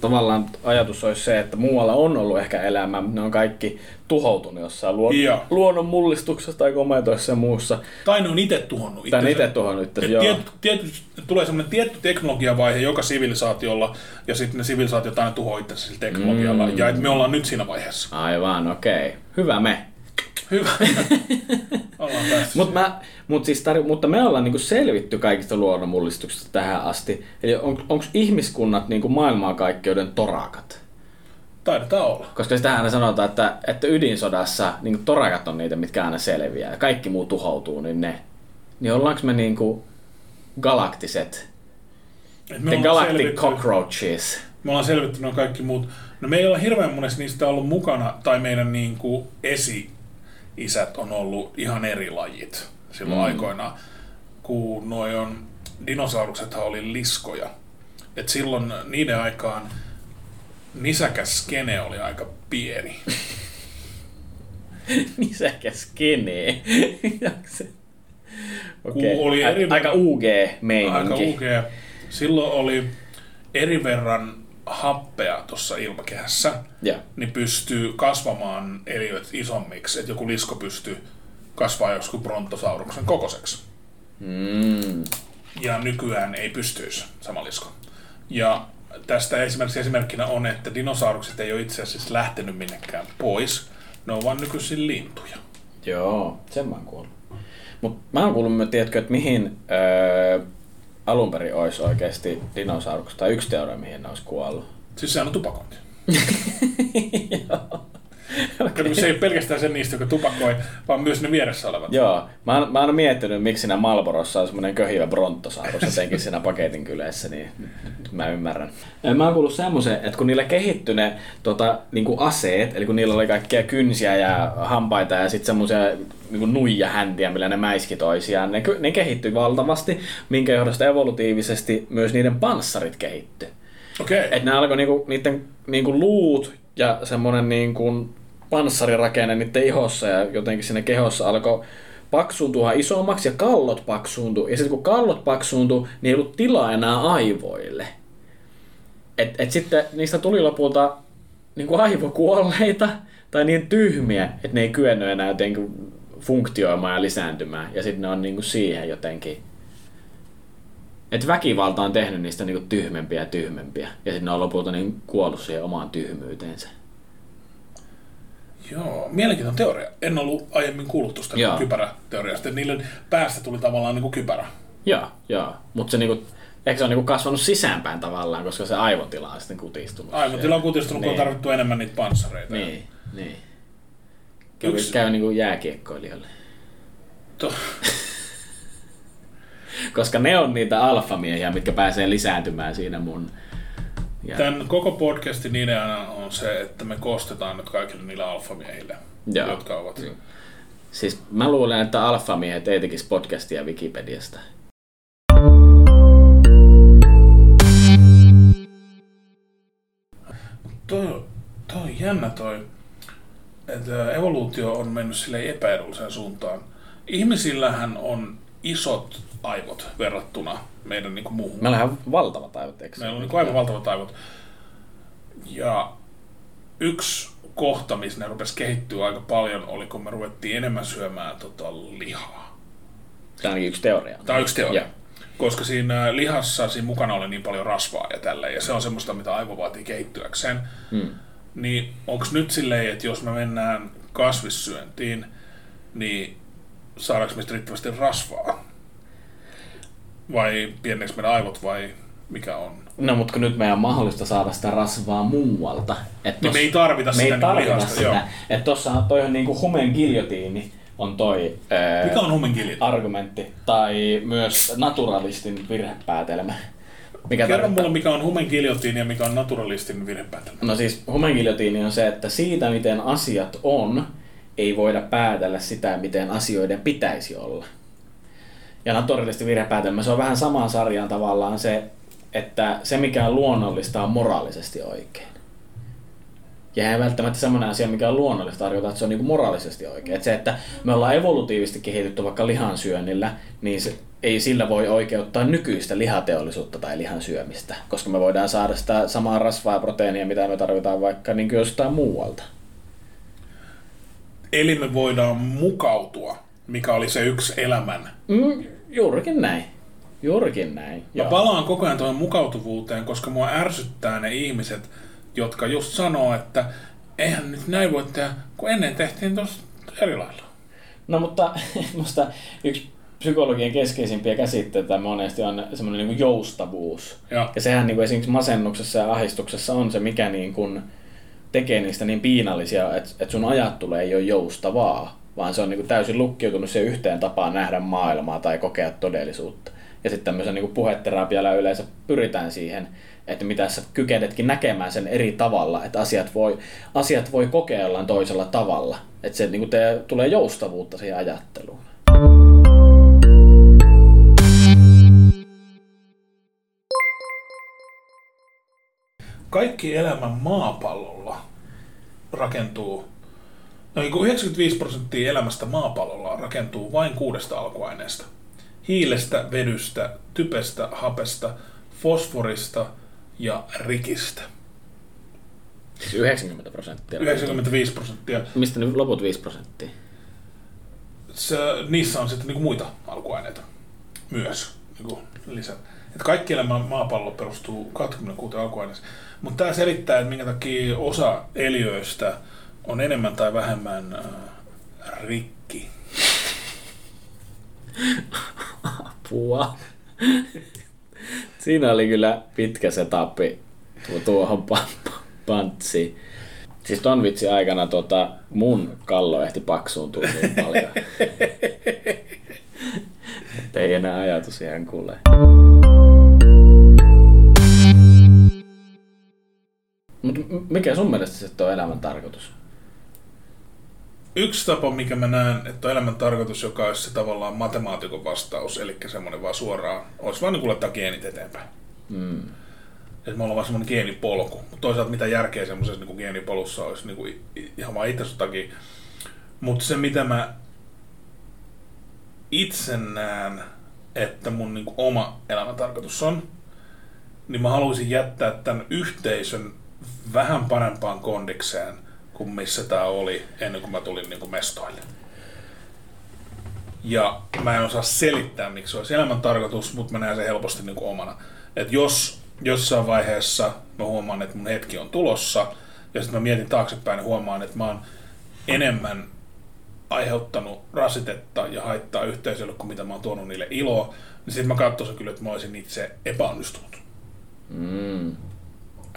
tavallaan ajatus olisi se, että muualla on ollut ehkä elämää, mutta ne on kaikki tuhoutunut jossain luon, luonnon mullistuksessa tai kometoissa ja muussa. Tai ne on itse tuhonnut Tai ne itse tuhonnut itse, joo. tiety, tiety, tulee semmoinen tietty teknologiavaihe joka sivilisaatiolla, ja sitten ne sivilisaatiot aina tuhoaa itsensä sillä teknologialla, Mm. ja et me ollaan nyt siinä vaiheessa. Aivan, okei. Hyvä me. Hyvä. ollaan. Mut mä, mut siis tar- mutta me ollaan niinku selvitty kaikista luonnonmullistuksista tähän asti. Eli on, onko ihmiskunnat niinku maailmankaikkeuden torakat? Taidetaan olla. Koska sitä aina sanotaan, että, että ydinsodassa niin torakat on niitä, mitkä aina selviää. Ja kaikki muu tuhoutuu, niin ne. Niin ollaanko me niinku galaktiset, Et me the galactic selvitty- cockroaches? Me ollaan selvitty nuo kaikki muut. No me ei olla hirveän monessa niistä ollut mukana, tai meidän niin kuin esi-isät on ollut ihan eri lajit silloin mm. aikoinaan. Kun noi on, dinosauruksethan oli liskoja. Et silloin niiden aikaan nisäkäs skene oli aika pieni. Nisäkäs skenee. Okei. Kun oli eri- Aika UG-meininki. Aika ukea. Silloin oli eri verran happea tuossa ilmakehässä, Joo. niin pystyy kasvamaan eliöt isommiksi, että joku lisko pystyy kasvaa joskus brontosauruksen kokoiseksi. Mm. Ja nykyään ei pystyisi sama lisko. Ja tästä esimerkiksi esimerkkinä on, että dinosaurukset ei ole itse asiassa lähtenyt minnekään pois. Ne on vaan nykyisin lintuja. Joo, sen mä oon kuullut. Mut mä oon kuullut, tiedätkö, että mihin öö, alun perin olisi oikeasti dinosaurukset, tai yksi teoria, mihin ne olisi kuollut. Siis sehän on tupakointi. Okay. Se ei ole pelkästään se niistä, joka tupakoi, vaan myös ne vieressä olevat. Joo, mä oon, mä oon miettinyt, miksi siinä Malborossa on semmoinen köhivä brontosaurus jotenkin siinä paketin kylässä, niin mä ymmärrän. Mä oon kuullut semmoisen, että kun niillä kehittyi ne tota, niin aseet, eli kun niillä oli kaikkia kynsiä ja hampaita ja sitten semmoisia niin nuijahäntiä, millä ne mäiski toisiaan, ne, ne kehittyi valtavasti, minkä johdosta evolutiivisesti myös niiden panssarit kehittyi. Okei. Että ne alkoi niinku, niiden niinku luut ja semmonen niinku panssarirakenne niiden ihossa ja jotenkin sinne kehossa alkoi paksuuntua isommaksi ja kallot paksuuntu. Ja sitten kun kallot paksuuntu, niin ei ollut tilaa enää aivoille. Et, et sitten niistä tuli lopulta niinku aivokuolleita tai niin tyhmiä, että ne ei kyennyt enää jotenkin funktioimaan ja lisääntymään. Ja sitten ne on niinku siihen jotenkin että väkivalta on tehnyt niistä niinku tyhmempiä ja tyhmempiä. Ja sitten ne on lopulta niin kuollut siihen omaan tyhmyyteensä. Joo, mielenkiintoinen teoria. En ollut aiemmin kuullut tuosta niin kypäräteoriasta. Niille päästä tuli tavallaan niin kuin kypärä. Joo, joo. Mutta se niinku, eikö se on niinku kasvanut sisäänpäin tavallaan, koska se aivotila on sitten kutistunut. Aivotila on kutistunut, kun on Niin. tarvittu enemmän niitä panssareita. Niin, niin. Käy, Yksi- käy niinku jääkiekkoilijoille. To- Koska ne on niitä alfamiehiä, mitkä pääsee lisääntymään siinä mun... Ja, Tämän koko podcastin ideana on se, että me kostetaan nyt kaikille niille alfamiehille, Joo. jotka ovat. Siis mä luulen, että alfamiehet ei tekisi podcastia Wikipediasta. Toi, toi on jännä toi, että evoluutio on mennyt sille epäedulliseen suuntaan. Ihmisillähän on isot aivot verrattuna meidän niin kuin muuhun. Meillä on valtavat aivot, eikö? Meillä on niin aivan valtavat aivot. Ja yksi kohta, missä ne rupesi kehittyä aika paljon, oli kun me ruvettiin enemmän syömään tota lihaa. Tämä on yksi teoria. Tämä on yksi teoria. Joo. Koska siinä lihassa siinä mukana oli niin paljon rasvaa ja tälleen, ja se on semmoista, mitä aivo vaatii kehittyäkseen. Hmm. Niin onko nyt silleen, että jos me mennään kasvissyöntiin, niin saadaanko meistä riittävästi rasvaa? Vai pieneekö meidän aivot vai mikä on? No, mutta kun nyt meidän on mahdollista saada sitä rasvaa muualta. Et Niin me ei tarvita me sitä ei niin tarvita lihasta, joo. sitä. Että tossa on toi on niinku humen giljotiini on toi ää, Mikä on humenkilit? argumentti. Tai myös naturalistin virhepäätelmä. Mikä Kerro tarkoittaa- mulle, mikä on humenkiljotiini ja mikä on naturalistin virhepäätelmä. No siis humengiljotiini on se, että siitä miten asiat on, ei voida päätellä sitä, miten asioiden pitäisi olla. Ja naturalisti virhepäätelmä, se on vähän samaan sarjaan tavallaan se, että se mikä on luonnollista on moraalisesti oikein. Ja ei välttämättä semmoinen asia, mikä on luonnollista, tarkoittaa, että se on niin moraalisesti oikein. Että se, että me ollaan evolutiivisesti kehitytty vaikka lihansyönnillä, niin se, ei sillä voi oikeuttaa nykyistä lihateollisuutta tai lihan syömistä, koska me voidaan saada sitä samaa rasvaa ja proteiinia, mitä me tarvitaan vaikka niin jostain muualta. Eli me voidaan mukautua, mikä oli se yksi elämän. Mm, juurikin näin. Juurikin näin. Mä Joo. palaan koko ajan tuohon mukautuvuuteen, koska mua ärsyttää ne ihmiset, jotka just sanoo, että eihän nyt näin voi tehdä, kun ennen tehtiin tuossa eri lailla. No mutta musta yksi psykologian keskeisimpiä käsitteitä monesti on semmoinen niin joustavuus. Joo. Ja sehän niin kuin esimerkiksi masennuksessa ja ahdistuksessa on se, mikä niin kuin tekee niistä niin piinallisia, että, että sun ajattelu ei ole joustavaa, vaan se on niin kuin täysin lukkiutunut siihen yhteen tapaan nähdä maailmaa tai kokea todellisuutta. Ja sitten tämmöisen niin puheterapialla yleensä pyritään siihen, että mitä sä kykenetkin näkemään sen eri tavalla, että asiat voi, asiat voi kokeillaan toisella tavalla. Että se niin kuin te, tulee joustavuutta siihen ajatteluun. Kaikki elämä maapallolla rakentuu, no niin kuin 95 prosenttia elämästä maapallolla rakentuu vain kuudesta alkuaineesta. Hiilestä, vedystä, typestä, hapesta, fosforista ja rikistä. Siis 90 prosenttia. 95 prosenttia. Mistä nyt loput 5 prosenttia? se, niissä on sitten niinku muita alkuaineita myös niinku lisää. Et kaikki elämä maapallo perustuu 26 alkuaineeseen. Mutta tämä selittää, että minkä takia osa eliöistä on enemmän tai vähemmän äh, rikki. Apua. Siinä oli kyllä pitkä setappi tuo- tuohon pa- pantsiin. Siis ton vitsi aikana tota, mun kallo ehti paksuuntua niin paljon. Ei enää ajatus ihan kuule. Mut mikä sun mielestä sitten on elämän tarkoitus? Yksi tapa, mikä mä näen, että on elämän tarkoitus, joka olisi se tavallaan matemaatikon vastaus, eli semmoinen vaan suoraan, olisi vaan niin kuin laittaa geenit eteenpäin. Mm. että me ollaan vaan semmoinen geenipolku. Mutta toisaalta mitä järkeä semmoisessa niin geenipolussa olisi niin kuin ihan vaan itsensä takia. Mutta se mitä mä itse näen, että mun niin kuin oma elämäntarkoitus on, niin mä haluaisin jättää tämän yhteisön vähän parempaan kondikseen kuin missä tämä oli ennen kuin mä tulin niin kuin mestoille. Ja mä en osaa selittää, miksi se olisi elämäntarkoitus, mutta mä näen sen helposti niin kuin omana. Että jos jossain vaiheessa mä huomaan, että mun hetki on tulossa, ja sitten mä mietin taaksepäin ja huomaan, että mä oon enemmän aiheuttanut rasitetta ja haittaa yhteisölle kuin mitä mä oon tuonut niille iloa, niin sitten mä katsoisin kyllä, että mä olisin itse epäonnistunut. Mm.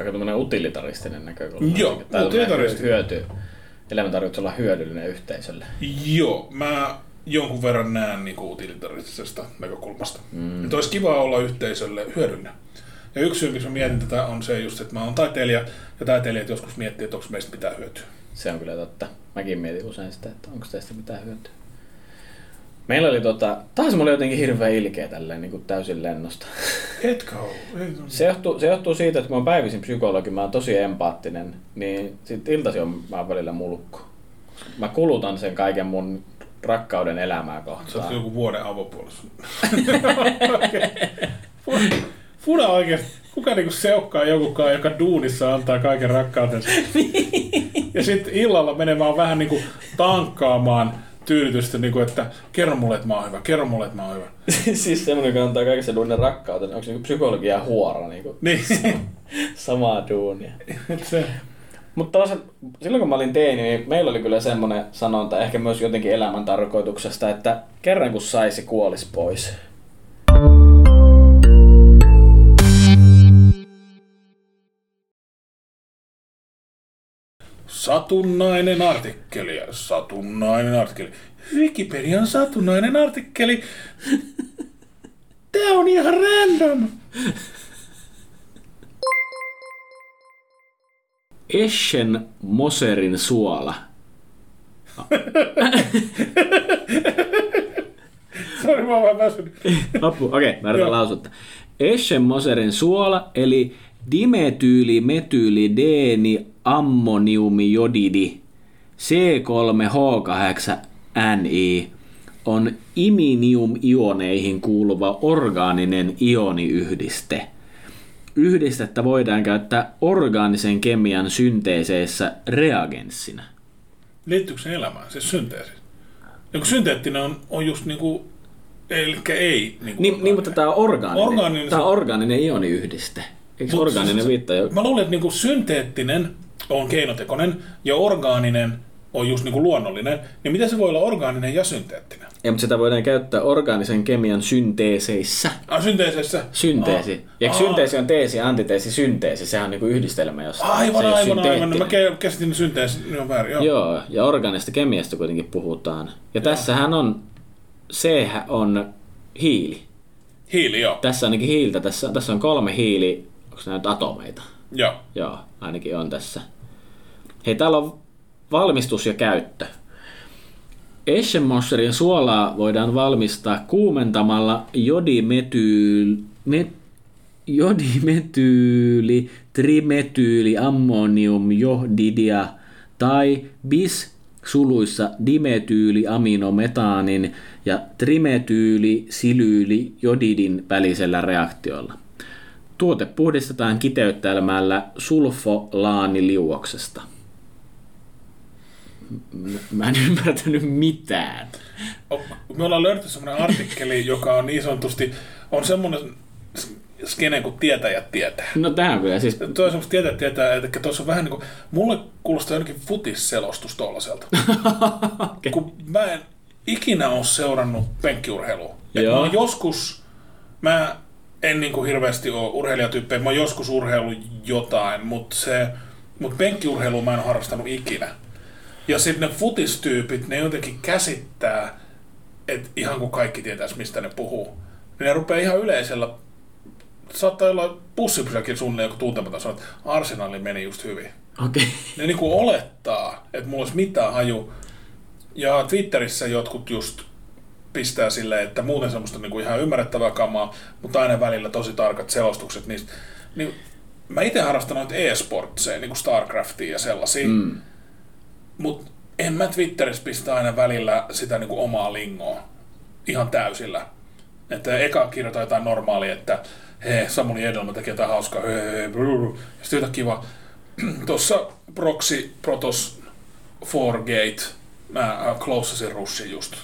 Aika tämmöinen utilitaristinen näkökulma. Joo, tai utilitaristinen. hyöty. Elämän tarkoitus olla hyödyllinen yhteisölle. Joo, mä jonkun verran näen niin utilitaristisesta näkökulmasta. Mm. Että olisi kiva olla yhteisölle hyödyllinen. Ja yksi syy, miksi mä mietin tätä, on se just, että mä oon taiteilija, ja taiteilijat joskus miettii, että onko meistä mitään hyötyä. Se on kyllä totta. Mäkin mietin usein sitä, että onko tästä mitään hyötyä. Meillä oli tota, taas mulla oli jotenkin hirveän ilkeä tälleen niin kuin täysin lennosta. Ei, Se johtuu, se johtuu siitä, että kun mä oon päivisin psykologi, mä oon tosi empaattinen, niin sit iltasi on mä oon välillä mulkku. Mä kulutan sen kaiken mun rakkauden elämää Sä oot kohtaan. joku vuoden avopuolessa. Funa oikeesti. Kuka niinku seukkaa jokukaan, joka duunissa antaa kaiken rakkautensa. ja sitten illalla menemään vähän niinku tankkaamaan tyydytystä, niinku, että kerro mulle, että mä oon hyvä, kerro mulle, että mä oon hyvä. siis semmonen, joka antaa kaikessa duunin rakkauden. Onko se niinku psykologia ja huora niinku Niin. samaa duunia? Se, Mutta silloin kun mä olin teini, niin meillä oli kyllä semmoinen sanonta, ehkä myös jotenkin elämän tarkoituksesta, että kerran kun saisi, kuolis pois. Satunnainen artikkeli satunnainen artikkeli. Wikipedian satunnainen artikkeli. Tää on ihan random. Eschen Moserin suola. Sori, mä oon vähän väsynyt. Loppu, okei, okay, mä yritän lausutta. Eschen Moserin suola, eli dimetyyli metyyli deeni ammoniumi jodidi C3H8Ni on iminium-ioneihin kuuluva orgaaninen ioniyhdiste. Yhdistettä voidaan käyttää orgaanisen kemian synteeseissä reagenssina. Liittyykö se elämään, se synteesi? Ja kun synteettinen on, on just niinku, eli ei niinku Niin, niin mutta tämä on orgaaninen, Orgaaninen- tämä on orgaaninen ioniyhdiste. Eikö Mut orgaaninen se- viittaa jo? Mä luulen, että niinku synteettinen on keinotekoinen ja orgaaninen on just niinku luonnollinen. Niin miten se voi olla orgaaninen ja synteettinen? Ei, mutta sitä voidaan käyttää orgaanisen kemian synteeseissä. Ah, synteesissä? Synteesi. Ja eikö Aa. synteesi on teesi ja antiteesi synteesi? Sehän on niinku yhdistelmä, jos Aivan, se aivan, aivan. No, mä käsitin synteesi, niin on väärin. Joo. Joo, ja orgaanista kemiasta kuitenkin puhutaan. Ja tässähän on, C on hiili. Hiili, joo. Tässä on ainakin hiiltä, tässä, tässä on kolme hiili, onko nämä nyt atomeita? Joo. Joo, ainakin on tässä. Hei, täällä on valmistus ja käyttö. Eschenmoscherin suolaa voidaan valmistaa kuumentamalla jodimetyyl, met, jodimetyyli, trimetyyli, ammonium, johdidia tai bis suluissa dimetyyli, aminometaanin ja trimetyyli, silyyli, jodidin välisellä reaktiolla. Tuote puhdistetaan kiteyttämällä sulfolaaniliuoksesta. Mä en ymmärtänyt mitään. Me ollaan löydetty semmoinen artikkeli, joka on niin sanotusti, on semmoinen skene kuin tietäjät tietää. No tähän kyllä siis... Tuo on semmoista tietäjät tietää, että tuossa on vähän niin kuin, mulle kuulostaa jonnekin futisselostus tollaselta. okay. kun mä en ikinä ole seurannut penkkiurheilua. Mä joskus, mä en niin kuin hirveästi ole urheilijatyyppejä, mä oon joskus urheilu jotain, mutta se, mut penkkiurheilua mä en ole harrastanut ikinä. Ja sitten ne futistyypit, ne jotenkin käsittää, että ihan kuin kaikki tietäisi, mistä ne puhuu. Niin ne rupeaa ihan yleisellä, saattaa olla pussipysäkin suunnilleen joku tuntematon sanoa, että Arsenali meni just hyvin Okei. ne niinku olettaa, että mulla olisi mitään haju. Ja Twitterissä jotkut just pistää silleen, että muuten semmoista niinku ihan ymmärrettävää kamaa, mutta aina välillä tosi tarkat selostukset niistä. Niin mä itse harrastan noita e-sportseja, niin kuin StarCraftia ja sellaisia, mm. mutta en mä Twitterissä pistä aina välillä sitä niin kuin omaa lingoa ihan täysillä. Että eka kirjoitan jotain normaalia, että hei, Samuli Edelman tekee jotain hauskaa, hei, hei, brrr. ja sitten jotain kiva. Tuossa Proxy Protos 4Gate, mä closasin russin just.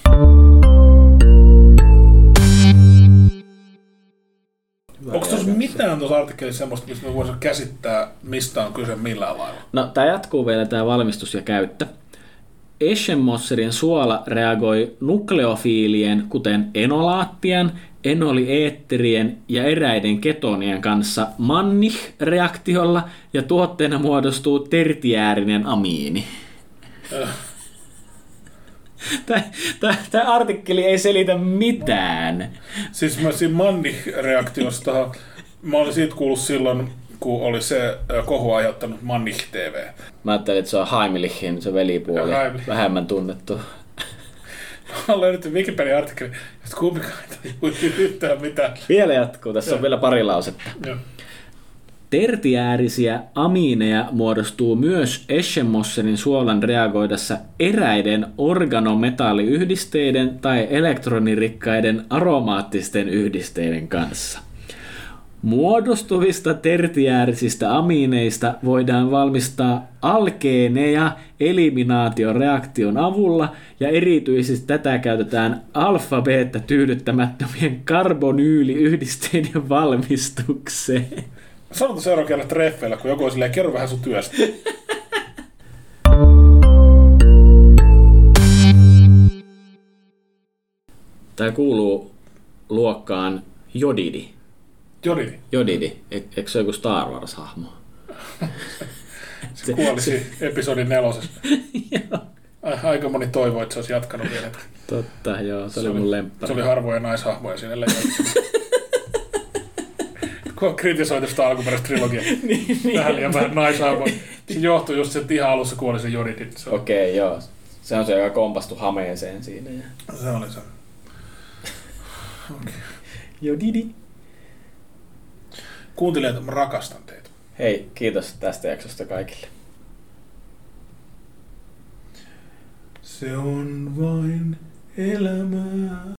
Onko tuossa mitään tuossa artikkelissa semmoista, mistä me voisimme käsittää, mistä on kyse millään lailla? No, tämä jatkuu vielä tämä valmistus ja käyttö. Eschenmosserin suola reagoi nukleofiilien, kuten enolaattien, enolieetterien ja eräiden ketonien kanssa Mannich-reaktiolla ja tuotteena muodostuu tertiäärinen amiini. Tämä artikkeli ei selitä mitään. Siis mä siinä Mannich-reaktiosta, mä olin siitä kuullut silloin, kun oli se kohu aiheuttanut Mannich TV. Mä ajattelin, että se on Heimlichin, se velipuoli, Heimlich. vähemmän tunnettu. Mä oon löydetty Wikipedia-artikkeli, että kumpikaan ei yhtään mitään. Vielä jatkuu, tässä ja. on vielä pari lausetta. Ja. Tertiäärisiä amiineja muodostuu myös Eschenmosserin suolan reagoidessa eräiden organometalliyhdisteiden tai elektronirikkaiden aromaattisten yhdisteiden kanssa. Muodostuvista tertiäärisistä amiineista voidaan valmistaa alkeeneja eliminaatioreaktion avulla ja erityisesti tätä käytetään alfa-beta tyydyttämättömien karbonyyliyhdisteiden valmistukseen. Sanotaan seuraavan kerran treffeillä, kun joku on silleen, kerro vähän sun työstä. Tämä kuuluu luokkaan Jodidi. Jodidi? Jodidi. E- eikö se ole joku Star Wars-hahmo? se kuolisi episodin nelosessa. Aika moni toivoi, että se olisi jatkanut vielä. Totta, joo, se, se oli mun lemppari. Se oli harvoja naishahmoja on kritisoitu sitä alkuperäistä trilogiaa. niin, niin, Tähän liian vähän naishahmoja. Se johtuu just sen, että ihan alussa kuoli se Jodidi. Okei, okay, joo. Se on se, joka kompastu hameeseen siinä. Ja... Se oli se. Okay. Jodidi. Kuuntelijat, mä rakastan teitä. Hei, kiitos tästä jaksosta kaikille. Se on vain elämää.